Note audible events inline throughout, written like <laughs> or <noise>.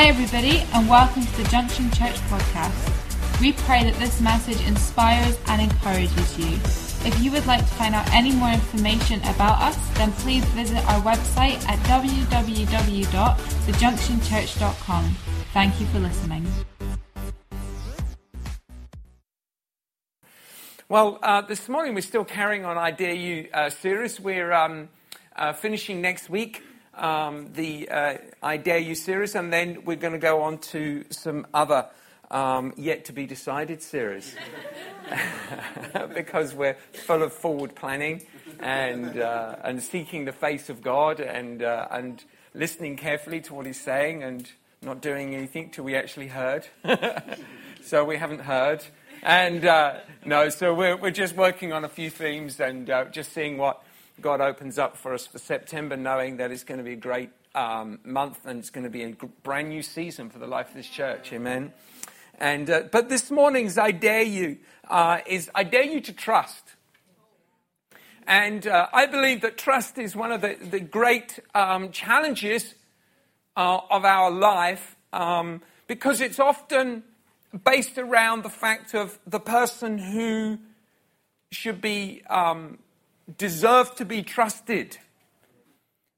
Hi, everybody, and welcome to the Junction Church podcast. We pray that this message inspires and encourages you. If you would like to find out any more information about us, then please visit our website at www.thejunctionchurch.com. Thank you for listening. Well, uh, this morning we're still carrying on I Dare You uh, series. We're um, uh, finishing next week the uh, I Dare You series, and then we're going to go on to some other um, yet to be decided series <laughs> because we're full of forward planning and uh, and seeking the face of God and uh, and listening carefully to what He's saying and not doing anything till we actually heard. <laughs> so we haven't heard. And uh, no, so we're, we're just working on a few themes and uh, just seeing what God opens up for us for September, knowing that it's going to be a great um, month and it's going to be a brand new season for the life of this church. Amen. And uh, but this morning's I dare you uh, is I dare you to trust. And uh, I believe that trust is one of the, the great um, challenges uh, of our life um, because it's often based around the fact of the person who should be um, deserve to be trusted.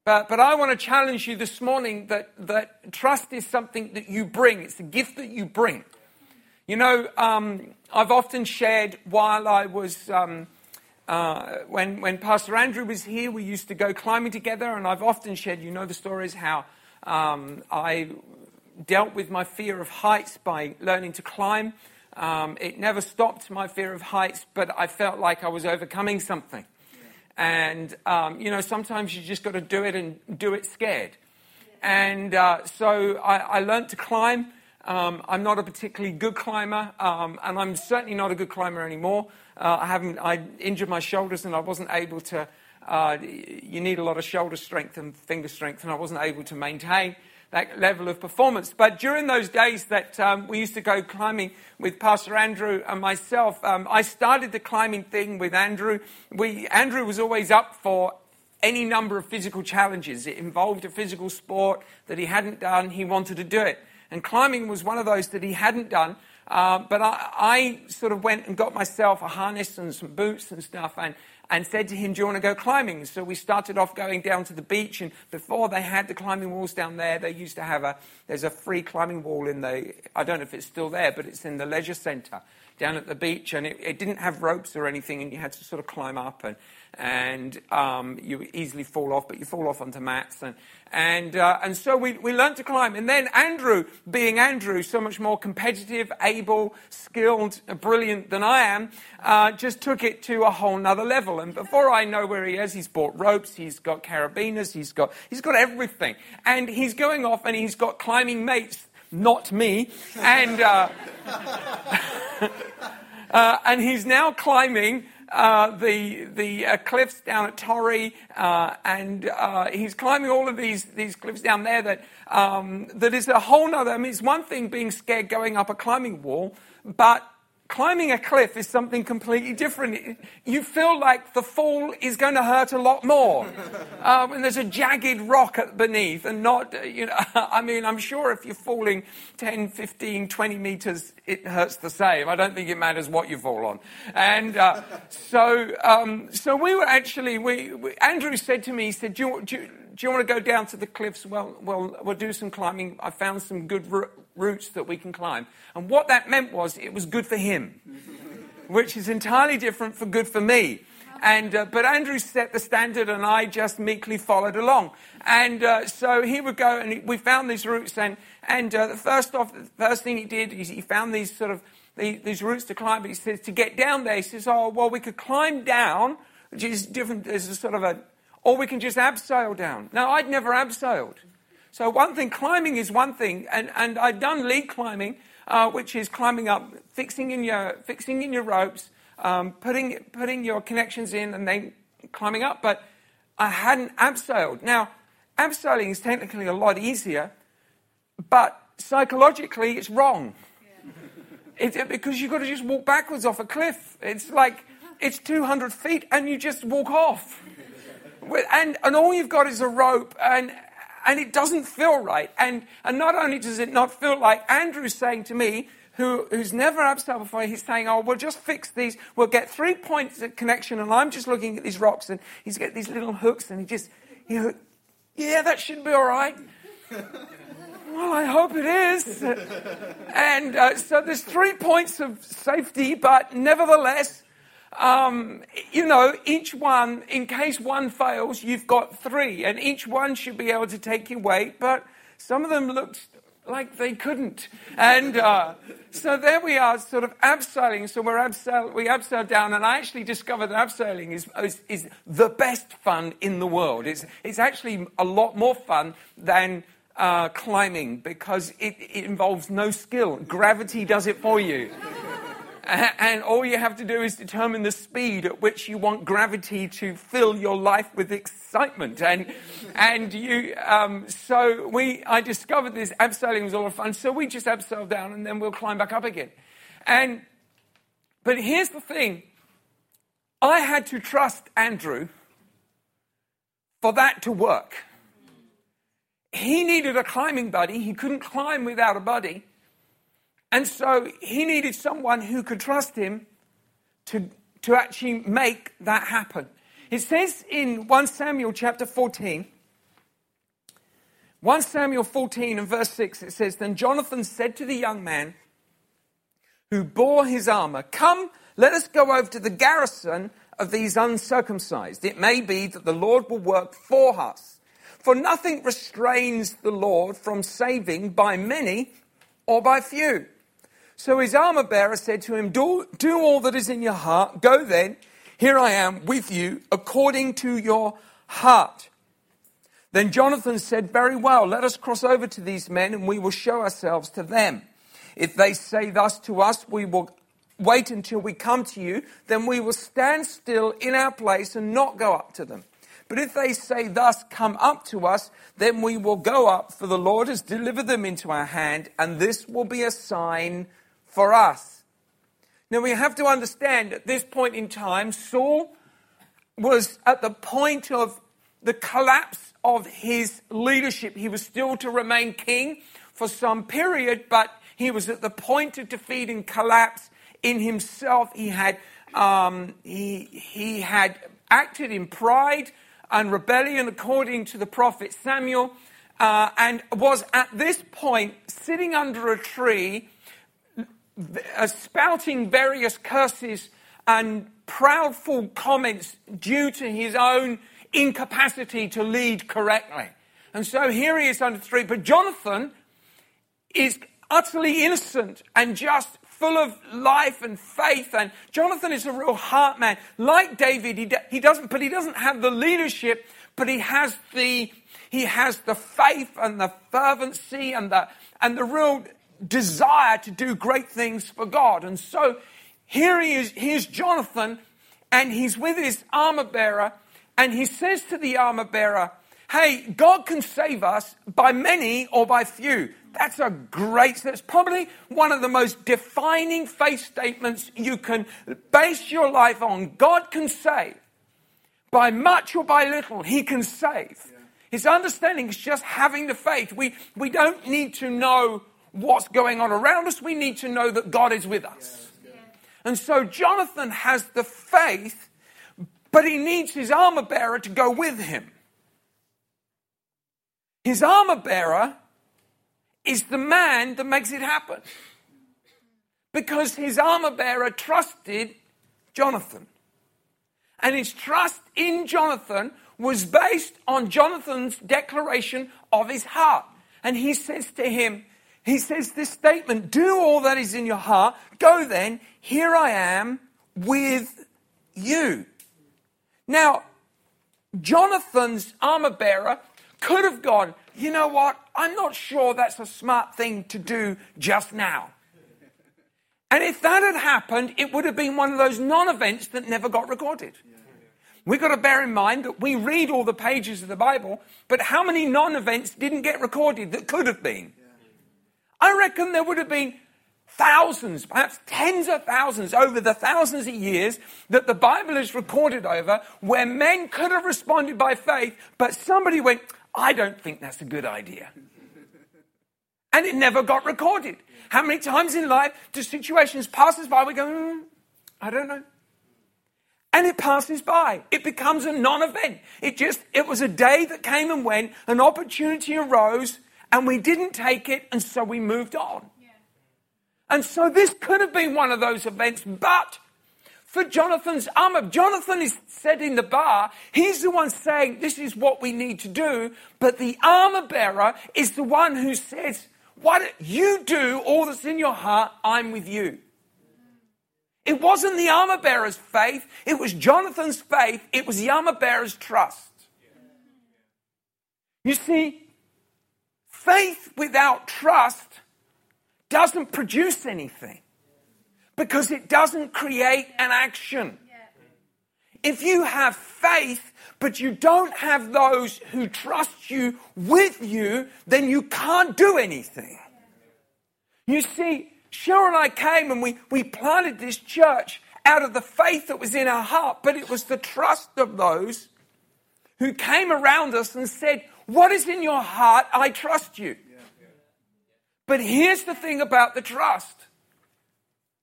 But, but I want to challenge you this morning that, that trust is something that you bring. It's a gift that you bring. You know, um, I've often shared while I was, um, uh, when, when Pastor Andrew was here, we used to go climbing together, and I've often shared, you know, the stories how um, I dealt with my fear of heights by learning to climb. Um, it never stopped my fear of heights, but I felt like I was overcoming something. And, um, you know, sometimes you just got to do it and do it scared. And uh, so I, I, learned to climb. Um, I'm not a particularly good climber, um, and I'm certainly not a good climber anymore. Uh, I haven't. I injured my shoulders, and I wasn't able to. Uh, you need a lot of shoulder strength and finger strength, and I wasn't able to maintain that level of performance. But during those days that um, we used to go climbing with Pastor Andrew and myself, um, I started the climbing thing with Andrew. We, Andrew was always up for any number of physical challenges. It involved a physical sport that he hadn't done, he wanted to do it. And climbing was one of those that he hadn't done. Uh, but I, I, sort of went and got myself a harness and some boots and stuff, and and said to him, Do you want to go climbing? So we started off going down to the beach. And before they had the climbing walls down there, they used to have a, there's a free climbing wall in the, I don't know if it's still there, but it's in the leisure centre down at the beach. And it, it didn't have ropes or anything, and you had to sort of climb up. And, and um, you easily fall off, but you fall off onto mats. And, and, uh, and so we, we learned to climb. And then Andrew, being Andrew, so much more competitive, able, skilled, brilliant than I am, uh, just took it to a whole nother level. And before I know where he is, he's bought ropes, he's got carabiners, he's got, he's got everything. And he's going off and he's got climbing mates, not me. And, uh, <laughs> uh and he's now climbing uh, the, the uh, cliffs down at Torry, uh, and uh, he's climbing all of these, these cliffs down there that, um, that is a whole nother, I mean, it's one thing being scared going up a climbing wall, but climbing a cliff is something completely different. You feel like the fall is going to hurt a lot more. <laughs> Uh, when there's a jagged rock beneath and not, you know, <laughs> I mean, I'm sure if you're falling 10, 15, 20 meters, it hurts the same. I don't think it matters what you fall on. And uh, so, um, so we were actually, we, we, Andrew said to me, he said, do you, do you, do you want to go down to the cliffs? Well, well, we'll do some climbing. I found some good routes that we can climb. And what that meant was it was good for him, <laughs> which is entirely different for good for me. And, uh, but Andrew set the standard and I just meekly followed along. And uh, so he would go and we found these routes. And, and uh, the first off, the first thing he did is he found these sort of these, these routes to climb. But he says to get down there, he says, oh, well, we could climb down, which is different. There's a sort of a, or we can just abseil down. Now, I'd never abseiled. So one thing, climbing is one thing, and, and I'd done lead climbing, uh, which is climbing up, fixing in your, fixing in your ropes, um, putting, putting your connections in, and then climbing up, but I hadn't abseiled. Now, abseiling is technically a lot easier, but psychologically it's wrong. It's because you've got to just walk backwards off a cliff. It's like, it's 200 feet and you just walk off. <laughs> And, and all you've got is a rope and, and it doesn't feel right. And, and not only does it not feel like Andrew's saying to me, who, who's never abseiled before, he's saying, oh, we'll just fix these. We'll get three points of connection. And I'm just looking at these rocks and he's got these little hooks and he just, you know, yeah, that should be all right. <laughs> well, I hope it is. and uh, so there's three points of safety, but nevertheless, um, you know, each one, in case one fails, you've got three, and each one should be able to take your weight, but some of them looked like they couldn't. And uh, so there we are, sort of abseiling. So we're abseil, we abseil down, and I actually discovered that abseiling is, is, is, the best fun in the world. It's, it's actually a lot more fun than uh, climbing because it, it involves no skill. Gravity does it for you. And all you have to do is determine the speed at which you want gravity to fill your life with excitement. And, and you, um, so we, I discovered this abseiling was a lot of fun. So we just abseil down and then we'll climb back up again. And, but here's the thing. I had to trust Andrew for that to work. He needed a climbing buddy. He couldn't climb without a buddy. And so he needed someone who could trust him to, to actually make that happen. It says in 1 Samuel chapter 14, 1 Samuel 14 and verse 6, it says, Then Jonathan said to the young man who bore his armor, Come, let us go over to the garrison of these uncircumcised. It may be that the Lord will work for us. For nothing restrains the Lord from saving by many or by few. So his armor bearer said to him, do, do all that is in your heart. Go then. Here I am with you according to your heart. Then Jonathan said, Very well, let us cross over to these men and we will show ourselves to them. If they say thus to us, we will wait until we come to you, then we will stand still in our place and not go up to them. But if they say thus, come up to us, then we will go up, for the Lord has delivered them into our hand, and this will be a sign for us. Now we have to understand at this point in time, Saul was at the point of the collapse of his leadership. He was still to remain king for some period, but he was at the point of defeat and collapse in himself. He had, um, he, he had acted in pride and rebellion according to the prophet Samuel, uh, and was at this point sitting under a tree Uh, spouting various curses and proudful comments due to his own incapacity to lead correctly. And so here he is under three. But Jonathan is utterly innocent and just full of life and faith. And Jonathan is a real heart man. Like David, he, he doesn't, but he doesn't have the leadership, but he has the, he has the faith and the fervency and the, and the real desire to do great things for God. And so here he is, here's Jonathan, and he's with his armor bearer, and he says to the armor bearer, Hey, God can save us by many or by few. That's a great, that's probably one of the most defining faith statements you can base your life on. God can save. By much or by little, He can save. His understanding is just having the faith. We, we don't need to know what's going on around us, we need to know that God is with us. And so Jonathan has the faith, but he needs his armor bearer to go with him. His armor bearer is the man that makes it happen. Because his armor bearer trusted Jonathan. And his trust in Jonathan was based on Jonathan's declaration of his heart. And he says to him, he says this statement Do all that is in your heart. Go then, here I am with you. Now, Jonathan's armor bearer could have gone, You know what? I'm not sure that's a smart thing to do just now. And if that had happened, it would have been one of those non events that never got recorded. We've got to bear in mind that we read all the pages of the Bible, but how many non events didn't get recorded that could have been? I reckon there would have been thousands, perhaps tens of thousands over the thousands of years that the Bible is recorded over where men could have responded by faith, but somebody went, I don't think that's a good idea. And it never got recorded. How many times in life do situations pass us by? We go, mm, I don't know. And it passes by. It becomes a non-event. It just, it was a day that came and went, an opportunity arose, and we didn't take it, and so we moved on. Yeah. And so this could have been one of those events, but for Jonathan's armor. Jonathan is said in the bar, he's the one saying this is what we need to do, but the armor bearer is the one who says, why don't you do all that's in your heart? I'm with you. It wasn't the armor bearer's faith, it was Jonathan's faith, it was the armor bearer's trust. You see, faith without trust doesn't produce anything because it doesn't create an action. If you have faith, but you don't have those who trust you with you, then you can't do anything. You see, Cheryl and I came and we, we planted this church out of the faith that was in our heart, but it was the trust of those who came around us and said, What is in your heart? I trust you. But here's the thing about the trust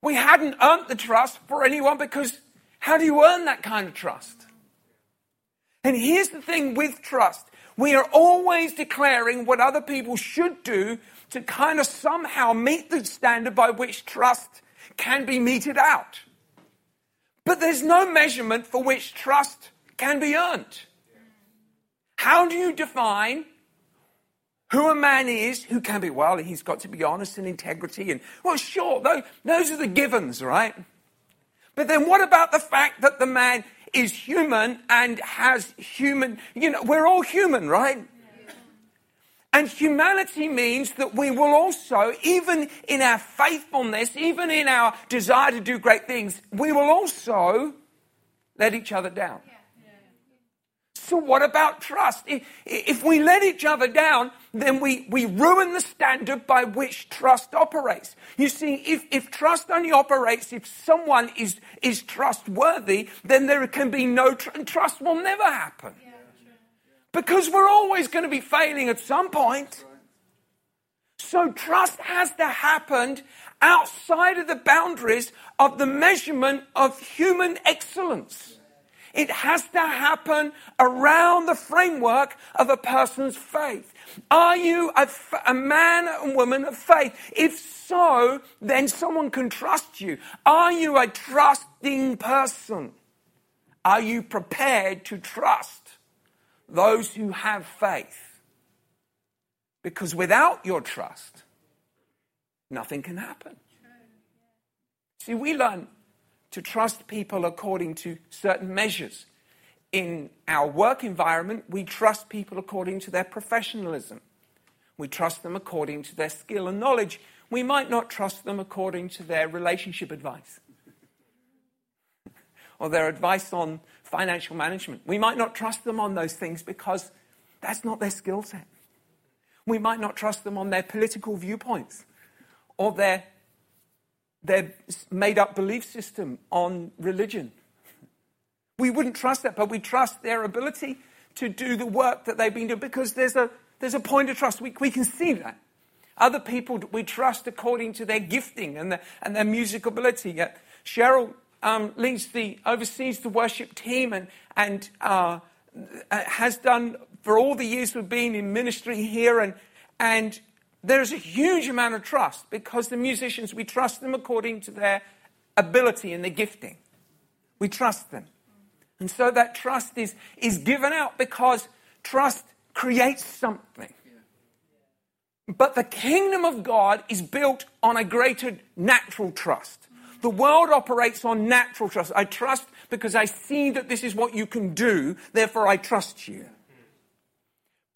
we hadn't earned the trust for anyone because how do you earn that kind of trust? And here's the thing with trust we are always declaring what other people should do to kind of somehow meet the standard by which trust can be meted out. But there's no measurement for which trust can be earned. How do you define who a man is, who can be, well, he's got to be honest and integrity. And, well, sure, those, those are the givens, right? But then what about the fact that the man is human and has human, you know, we're all human, right? And humanity means that we will also, even in our faithfulness, even in our desire to do great things, we will also let each other down. So, what about trust? If we let each other down, then we, we ruin the standard by which trust operates. You see, if, if trust only operates if someone is, is trustworthy, then there can be no tr- trust will never happen. Because we're always going to be failing at some point. So trust has to happen outside of the boundaries of the measurement of human excellence. It has to happen around the framework of a person's faith. Are you a, man and woman of faith? If so, then someone can trust you. Are you a trusting person? Are you prepared to trust those who have faith? Because without your trust, nothing can happen. See, we learn to trust people according to certain measures. In our work environment, we trust people according to their professionalism. We trust them according to their skill and knowledge. We might not trust them according to their relationship advice <laughs> or their advice on financial management. We might not trust them on those things because that's not their skill set. We might not trust them on their political viewpoints or their their made up belief system on religion. We wouldn't trust that, but we trust their ability to do the work that they've been doing because there's a, there's a point of trust. We, we can see that. Other people we trust according to their gifting and, the, and their music ability. Cheryl um, leads the, oversees the worship team and, and uh, has done for all the years we've been in ministry here. And, and there's a huge amount of trust because the musicians, we trust them according to their ability and their gifting. We trust them. And so that trust is, is given out because trust creates something. But the kingdom of God is built on a greater natural trust. The world operates on natural trust. I trust because I see that this is what you can do, therefore I trust you.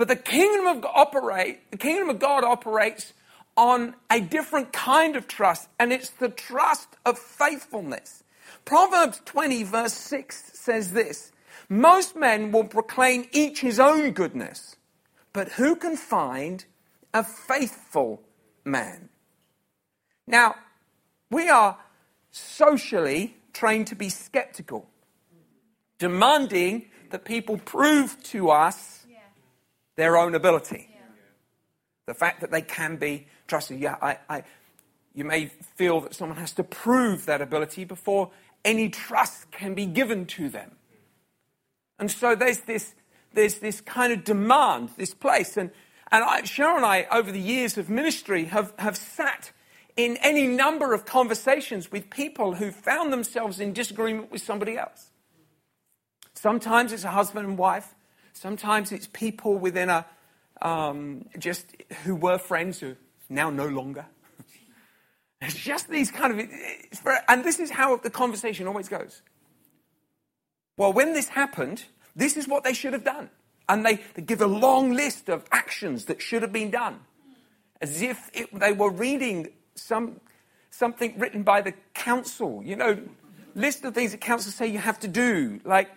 But the kingdom of operate, the kingdom of God operates on a different kind of trust, and it's the trust of faithfulness. Proverbs 20, verse 6 says this Most men will proclaim each his own goodness, but who can find a faithful man? Now, we are socially trained to be skeptical, demanding that people prove to us their own ability. The fact that they can be trusted. Yeah, I, I, you may feel that someone has to prove that ability before any trust can be given to them. And so there's this, there's this kind of demand, this place. And, and I, Cheryl and I, over the years of ministry, have, have sat in any number of conversations with people who found themselves in disagreement with somebody else. Sometimes it's a husband and wife. Sometimes it's people within a, um, just who were friends who now no longer. <laughs> it's just these kind of, and this is how the conversation always goes. Well, when this happened, this is what they should have done. And they, they give a long list of actions that should have been done, as if it, they were reading some, something written by the council, you know, list of things that council say you have to do. Like,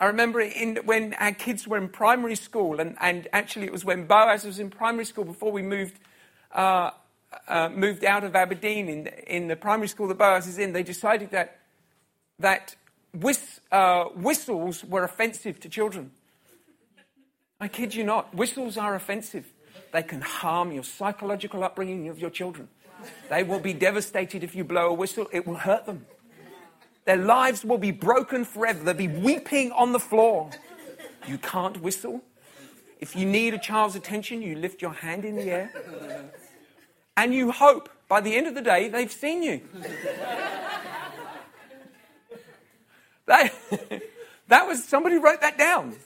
I remember in, when our kids were in primary school, and, and actually it was when Boaz was in primary school before we moved, uh, uh, moved out of Aberdeen in, in the primary school that Boaz is in, they decided that, that whist, uh, whistles were offensive to children. I kid you not, whistles are offensive. They can harm your psychological upbringing of your children. They will be devastated if you blow a whistle, it will hurt them. Their lives will be broken forever. They'll be weeping on the floor. You can't whistle. If you need a child's attention, you lift your hand in the air. And you hope by the end of the day they've seen you. <laughs> that, <laughs> that was, somebody wrote that down.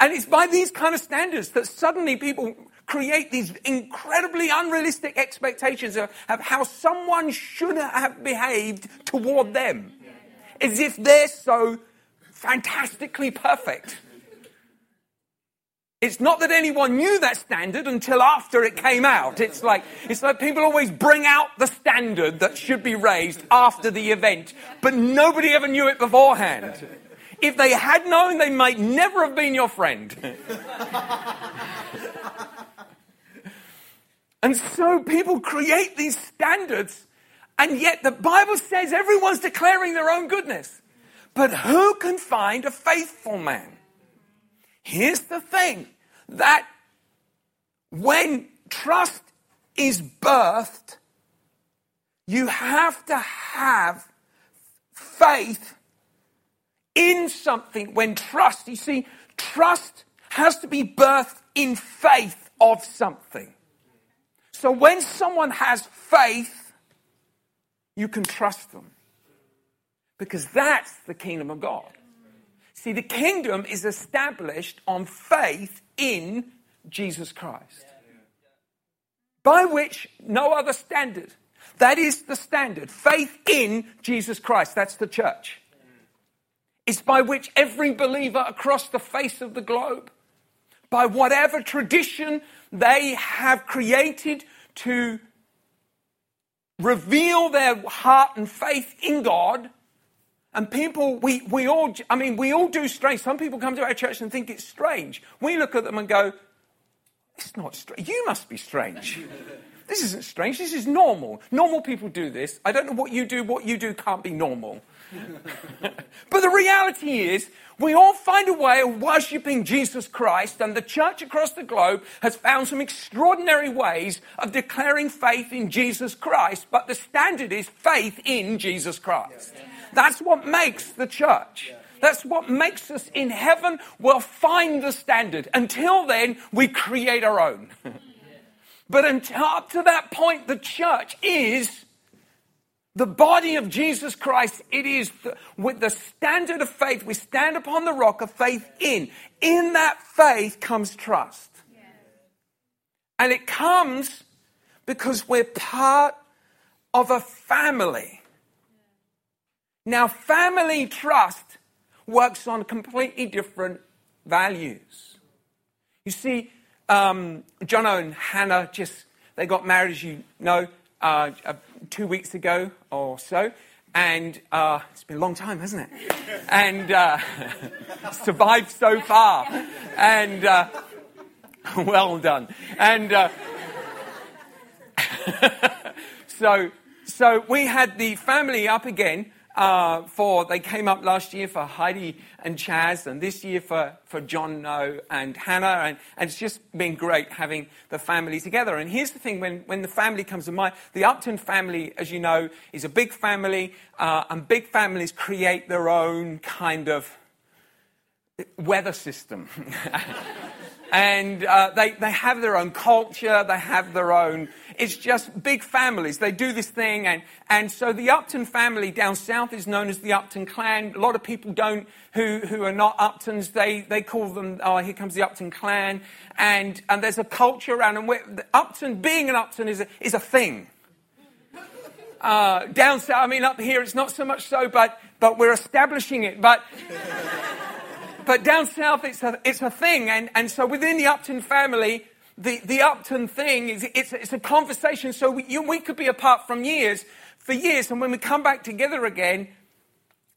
And it's by these kind of standards that suddenly people create these incredibly unrealistic expectations of, of how someone should have behaved toward them. As if they're so fantastically perfect. It's not that anyone knew that standard until after it came out. It's like, it's like people always bring out the standard that should be raised after the event, but nobody ever knew it beforehand. If they had known, they might never have been your friend. <laughs> And so people create these standards, and yet the Bible says everyone's declaring their own goodness. But who can find a faithful man? Here's the thing that when trust is birthed, you have to have faith in something. When trust, you see, trust has to be birthed in faith of something. So when someone has faith, you can trust them. Because that's the kingdom of God. See, the kingdom is established on faith in Jesus Christ. By which no other standard. That is the standard. Faith in Jesus Christ. That's the church. It's by which every believer across the face of the globe, by whatever tradition they have created to reveal their heart and faith in God. And people, we, we all, I mean, we all do strange. Some people come to our church and think it's strange. We look at them and go, it's not strange. You must be strange. This isn't strange. This is normal. Normal people do this. I don't know what you do. What you do can't be normal. <laughs> but the reality is, we all find a way of worshipping Jesus Christ, and the church across the globe has found some extraordinary ways of declaring faith in Jesus Christ, but the standard is faith in Jesus Christ. That's what makes the church. That's what makes us in heaven. We'll find the standard. Until then, we create our own. <laughs> but until up to that point, the church is the body of Jesus Christ, it is the, with the standard of faith. We stand upon the rock of faith in. In that faith comes trust. And it comes because we're part of a family. Now, family trust works on completely different values. You see, um, John and Hannah just, they got married, as you know, uh, two weeks ago or so. And uh, it's been a long time, hasn't it? And uh, <laughs> survived so far. And uh, <laughs> well done. And uh, <laughs> so, so we had the family up again uh, for, they came up last year for Heidi and Chaz, and this year for, for John No and Hannah. And, and it's just been great having the family together. And here's the thing when, when the family comes to mind, the Upton family, as you know, is a big family, uh, and big families create their own kind of weather system. <laughs> and uh, they, they have their own culture, they have their own, it's just big families. They do this thing, and, and so the Upton family down south is known as the Upton clan. A lot of people don't, who, who are not Uptons, they, they call them, oh, here comes the Upton clan, and, and there's a culture around, and Upton, being an Upton is a, is a thing. Uh, down south, I mean, up here, it's not so much so, but, but we're establishing it. But but down south, it's a, it's a thing. And, and so within the Upton family, the, the Upton thing is it's, it's a conversation. So we, you, we could be apart from years, for years. And when we come back together again,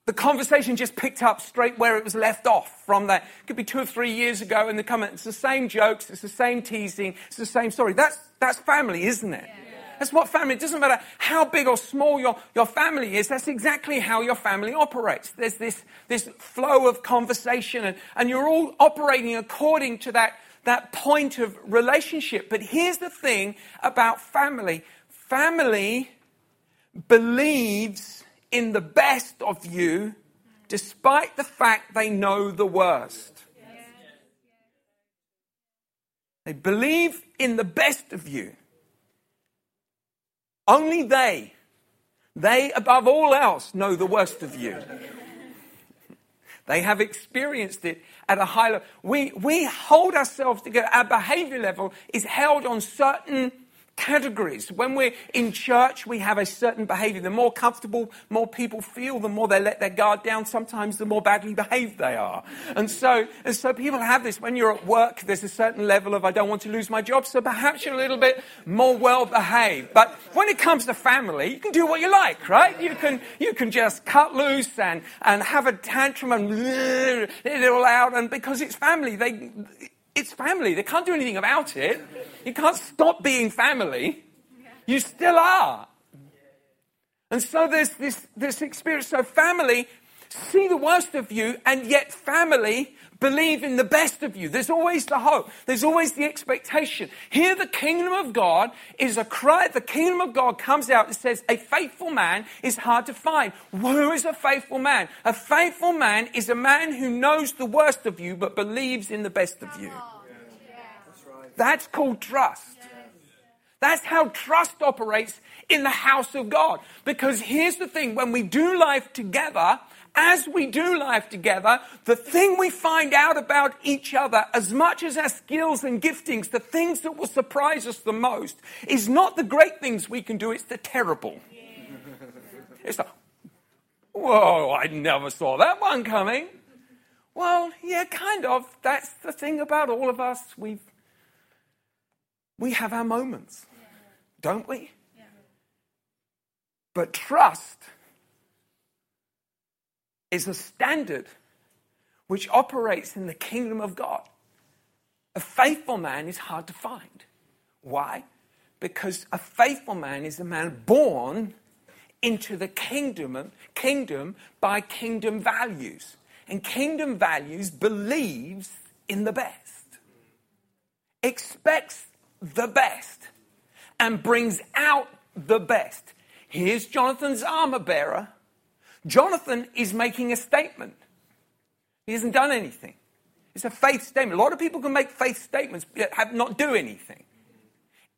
the conversation just picked up straight where it was left off from that. It could be two or three years ago, and the comment, it's the same jokes, it's the same teasing, it's the same story. That's, that's family, isn't it? Yeah. That's what family, it doesn't matter how big or small your, your family is, that's exactly how your family operates. There's this, this flow of conversation, and, and you're all operating according to that, that point of relationship. But here's the thing about family family believes in the best of you despite the fact they know the worst. They believe in the best of you. Only they, they above all else, know the worst of you. They have experienced it at a high level. We, we hold ourselves together. Our behavior level is held on certain categories. When we're in church, we have a certain behavior. The more comfortable more people feel, the more they let their guard down. Sometimes the more badly behaved they are. And so, and so people have this. When you're at work, there's a certain level of, I don't want to lose my job. So perhaps you're a little bit more well behaved. But when it comes to family, you can do what you like, right? You can, you can just cut loose and, and have a tantrum and it all out. And because it's family, they, it's family. They can't do anything about it. You can't stop being family. You still are. And so there's this, this experience. So family see the worst of you, and yet family believe in the best of you. There's always the hope. There's always the expectation. Here, the kingdom of God is a cry. The kingdom of God comes out and says, A faithful man is hard to find. Who is a faithful man? A faithful man is a man who knows the worst of you but believes in the best of you. That's called trust. That's how trust operates in the house of God. Because here's the thing when we do life together, as we do life together, the thing we find out about each other, as much as our skills and giftings, the things that will surprise us the most, is not the great things we can do, it's the terrible. <laughs> It's like, whoa, I never saw that one coming. Well, yeah, kind of. That's the thing about all of us. We've, we have our moments, yeah. don't we? Yeah. But trust is a standard which operates in the kingdom of God. A faithful man is hard to find. Why? Because a faithful man is a man born into the kingdom, kingdom by kingdom values. And kingdom values believes in the best, expects the best, and brings out the best. Here's Jonathan's armor bearer Jonathan is making a statement. He hasn't done anything. It's a faith statement. A lot of people can make faith statements but have not do anything.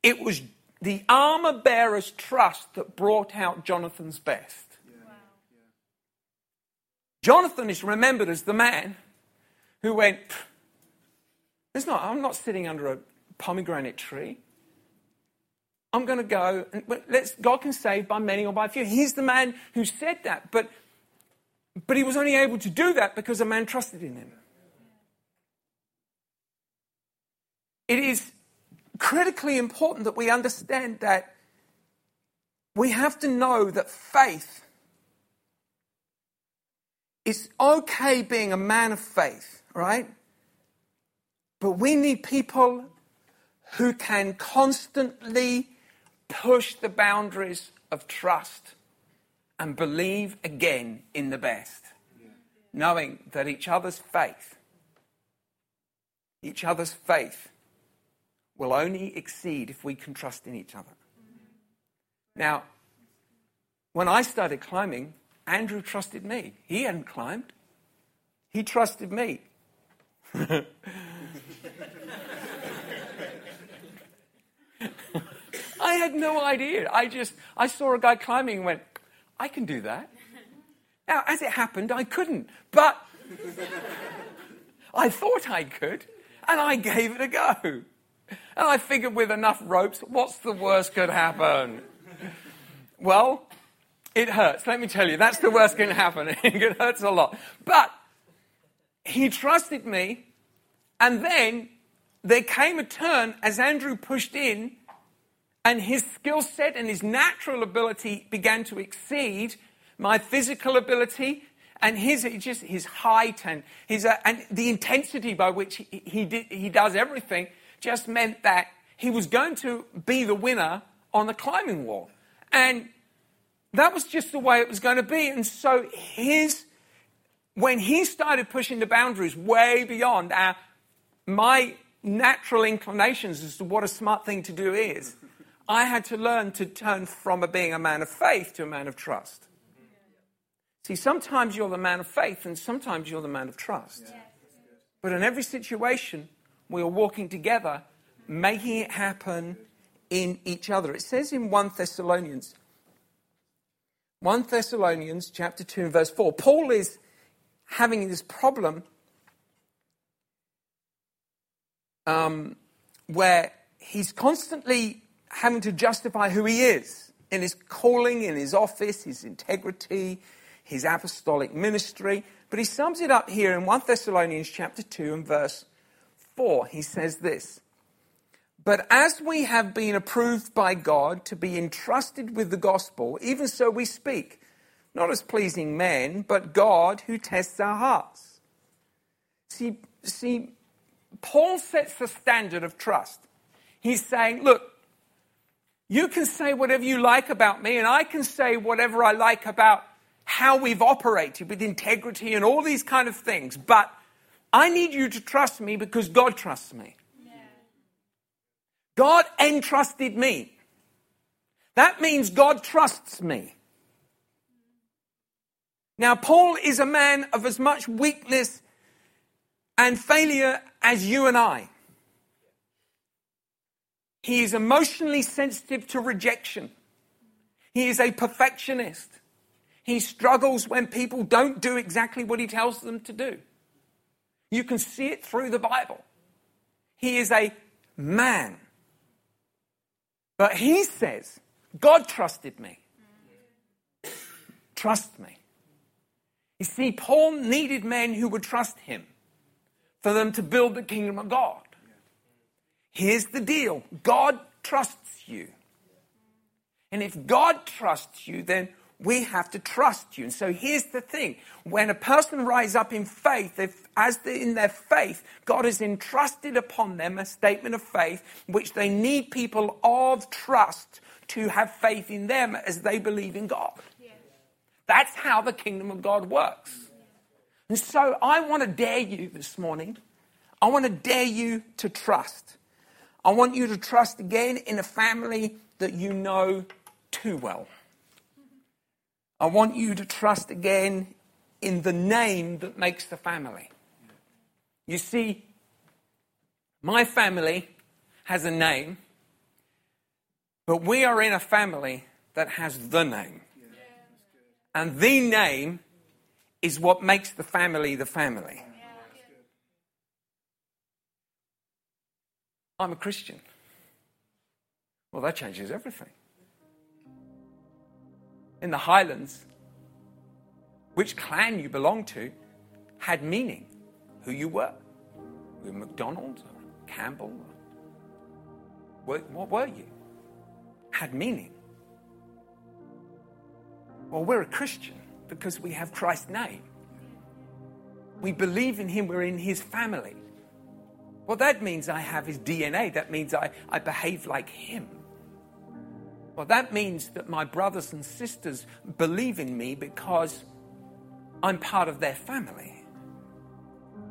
It was the armor bearer's trust that brought out Jonathan's best. Wow. Jonathan is remembered as the man who went, There's not, I'm not sitting under a pomegranate tree. I'm going to go and let's, God can save by many or by few. He's the man who said that, but, but he was only able to do that because a man trusted in him. It is critically important that we understand that we have to know that faith is okay being a man of faith, right? But we need people who can constantly push the boundaries of trust and believe again in the best, knowing that each other's faith, each other's faith will only exceed if we can trust in each other. Now, when I started climbing, Andrew trusted me. He hadn't climbed, he trusted me. <laughs> had no idea. I just, I saw a guy climbing and went, I can do that. <laughs> Now, as it happened, I couldn't, but I thought I could, and I gave it a go. And I figured with enough ropes, what's the worst could happen? Well, it hurts. Let me tell you, that's the worst can happen. <laughs> it hurts a lot. But he trusted me, and then there came a turn as Andrew pushed in and his skill set and his natural ability began to exceed my physical ability and his just his height and his uh, and the intensity by which he he, did, he does everything just meant that he was going to be the winner on the climbing wall. And that was just the way it was going to be. And so his when he started pushing the boundaries way beyond our my natural inclinations as to what a smart thing to do is I had to learn to turn from a being a man of faith to a man of trust. See, sometimes you're the man of faith and sometimes you're the man of trust. But in every situation, we are walking together, making it happen in each other. It says in 1 Thessalonians, 1 Thessalonians chapter 2 and verse 4, Paul is having this problem um, where he's constantly having to justify who he is in his calling, in his office, his integrity, his apostolic ministry. But he sums it up here in 1 Thessalonians chapter 2 and verse 4. He says this But as we have been approved by God to be entrusted with the gospel, even so we speak, not as pleasing men, but God who tests our hearts. See, see, Paul sets the standard of trust. He's saying, look, you can say whatever you like about me, and I can say whatever I like about how we've operated with integrity and all these kind of things. But I need you to trust me because God trusts me. God entrusted me. That means God trusts me. Now, Paul is a man of as much weakness and failure as you and I. He is emotionally sensitive to rejection. He is a perfectionist. He struggles when people don't do exactly what he tells them to do. You can see it through the Bible. He is a man. But he says, God trusted me. Trust me. You see, Paul needed men who would trust him for them to build the kingdom of God. Here's the deal God trusts you. And if God trusts you, then we have to trust you. And so here's the thing when a person rises up in faith, if as in their faith, God has entrusted upon them a statement of faith, which they need people of trust to have faith in them as they believe in God. That's how the kingdom of God works. And so I want to dare you this morning. I want to dare you to trust. I want you to trust again in a family that you know too well. I want you to trust again in the name that makes the family. You see, my family has a name, but we are in a family that has the name. And the name is what makes the family the family. I'm a Christian. Well, that changes everything. In the Highlands, which clan you belonged to had meaning. Who you were. Were you McDonald or Campbell? Or what were you? Had meaning. Well, we're a Christian because we have Christ's name. We believe in Him, we're in His family. Well, that means I have his DNA. That means I, I behave like him. Well, that means that my brothers and sisters believe in me because I'm part of their family.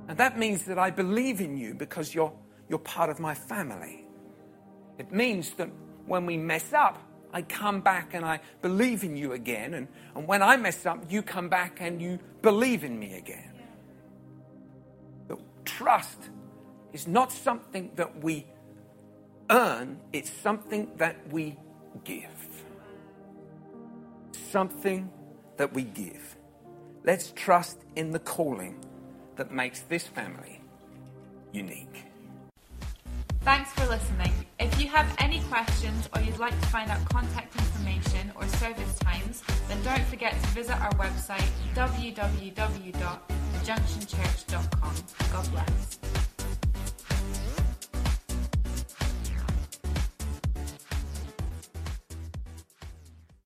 And that means that I believe in you because you're, you're part of my family. It means that when we mess up, I come back and I believe in you again. And, and when I mess up, you come back and you believe in me again. But trust is not something that we earn, it's something that we give. Something that we give. Let's trust in the calling that makes this family unique. Thanks for listening. If you have any questions or you'd like to find out contact information or service times, then don't forget to visit our website www.thejunctionchurch.com. God bless.